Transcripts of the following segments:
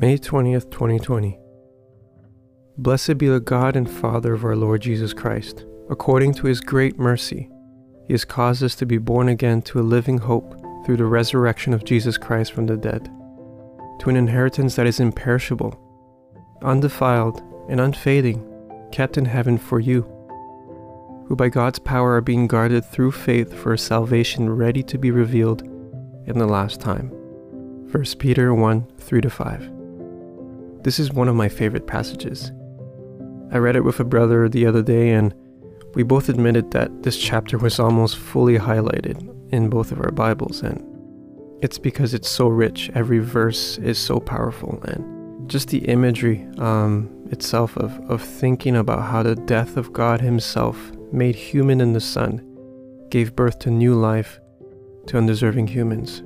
May 20th, 2020. Blessed be the God and Father of our Lord Jesus Christ. According to his great mercy, he has caused us to be born again to a living hope through the resurrection of Jesus Christ from the dead, to an inheritance that is imperishable, undefiled, and unfading, kept in heaven for you, who by God's power are being guarded through faith for a salvation ready to be revealed in the last time. 1 Peter 1 3 5. This is one of my favorite passages. I read it with a brother the other day, and we both admitted that this chapter was almost fully highlighted in both of our Bibles, and it's because it's so rich. Every verse is so powerful, and just the imagery um, itself of, of thinking about how the death of God Himself, made human in the Son, gave birth to new life to undeserving humans.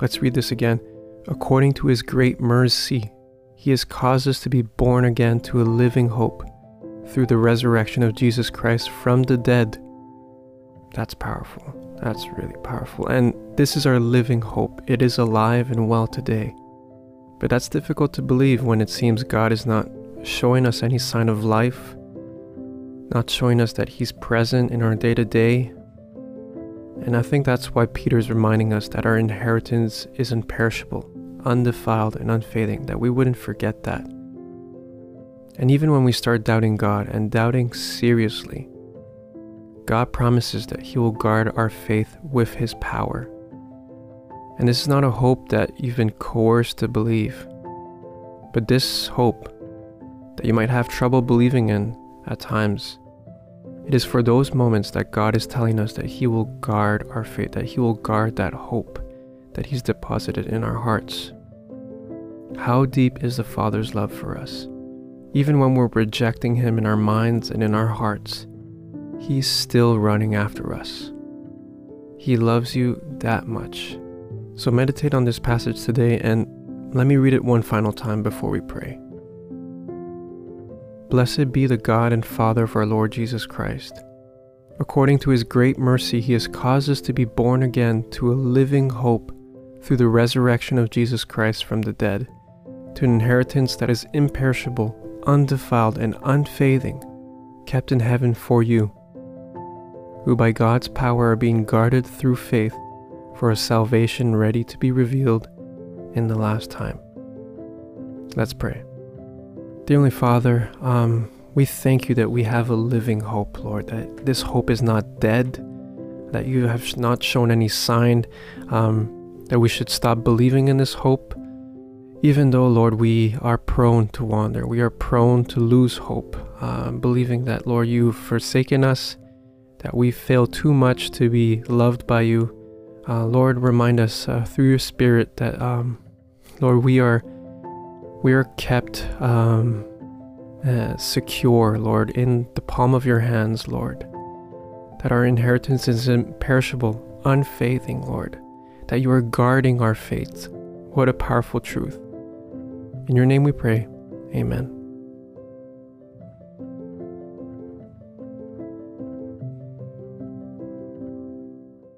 Let's read this again. According to His great mercy, he has caused us to be born again to a living hope through the resurrection of Jesus Christ from the dead. That's powerful. That's really powerful. And this is our living hope. It is alive and well today. But that's difficult to believe when it seems God is not showing us any sign of life, not showing us that He's present in our day to day. And I think that's why Peter's reminding us that our inheritance is imperishable undefiled and unfading, that we wouldn't forget that. And even when we start doubting God and doubting seriously, God promises that He will guard our faith with His power. And this is not a hope that you've been coerced to believe, but this hope that you might have trouble believing in at times. It is for those moments that God is telling us that He will guard our faith, that He will guard that hope that He's deposited in our hearts. How deep is the Father's love for us? Even when we're rejecting Him in our minds and in our hearts, He's still running after us. He loves you that much. So meditate on this passage today and let me read it one final time before we pray. Blessed be the God and Father of our Lord Jesus Christ. According to his great mercy, he has caused us to be born again to a living hope through the resurrection of Jesus Christ from the dead, to an inheritance that is imperishable, undefiled, and unfading, kept in heaven for you, who by God's power are being guarded through faith for a salvation ready to be revealed in the last time. Let's pray. Dear Heavenly Father, um, we thank you that we have a living hope, Lord, that this hope is not dead, that you have not shown any sign um, that we should stop believing in this hope, even though, Lord, we are prone to wander. We are prone to lose hope, uh, believing that, Lord, you've forsaken us, that we fail too much to be loved by you. Uh, Lord, remind us uh, through your Spirit that, um, Lord, we are we are kept um, uh, secure, Lord, in the palm of your hands, Lord. That our inheritance is imperishable, unfading, Lord that you are guarding our faith. What a powerful truth. In your name we pray. Amen.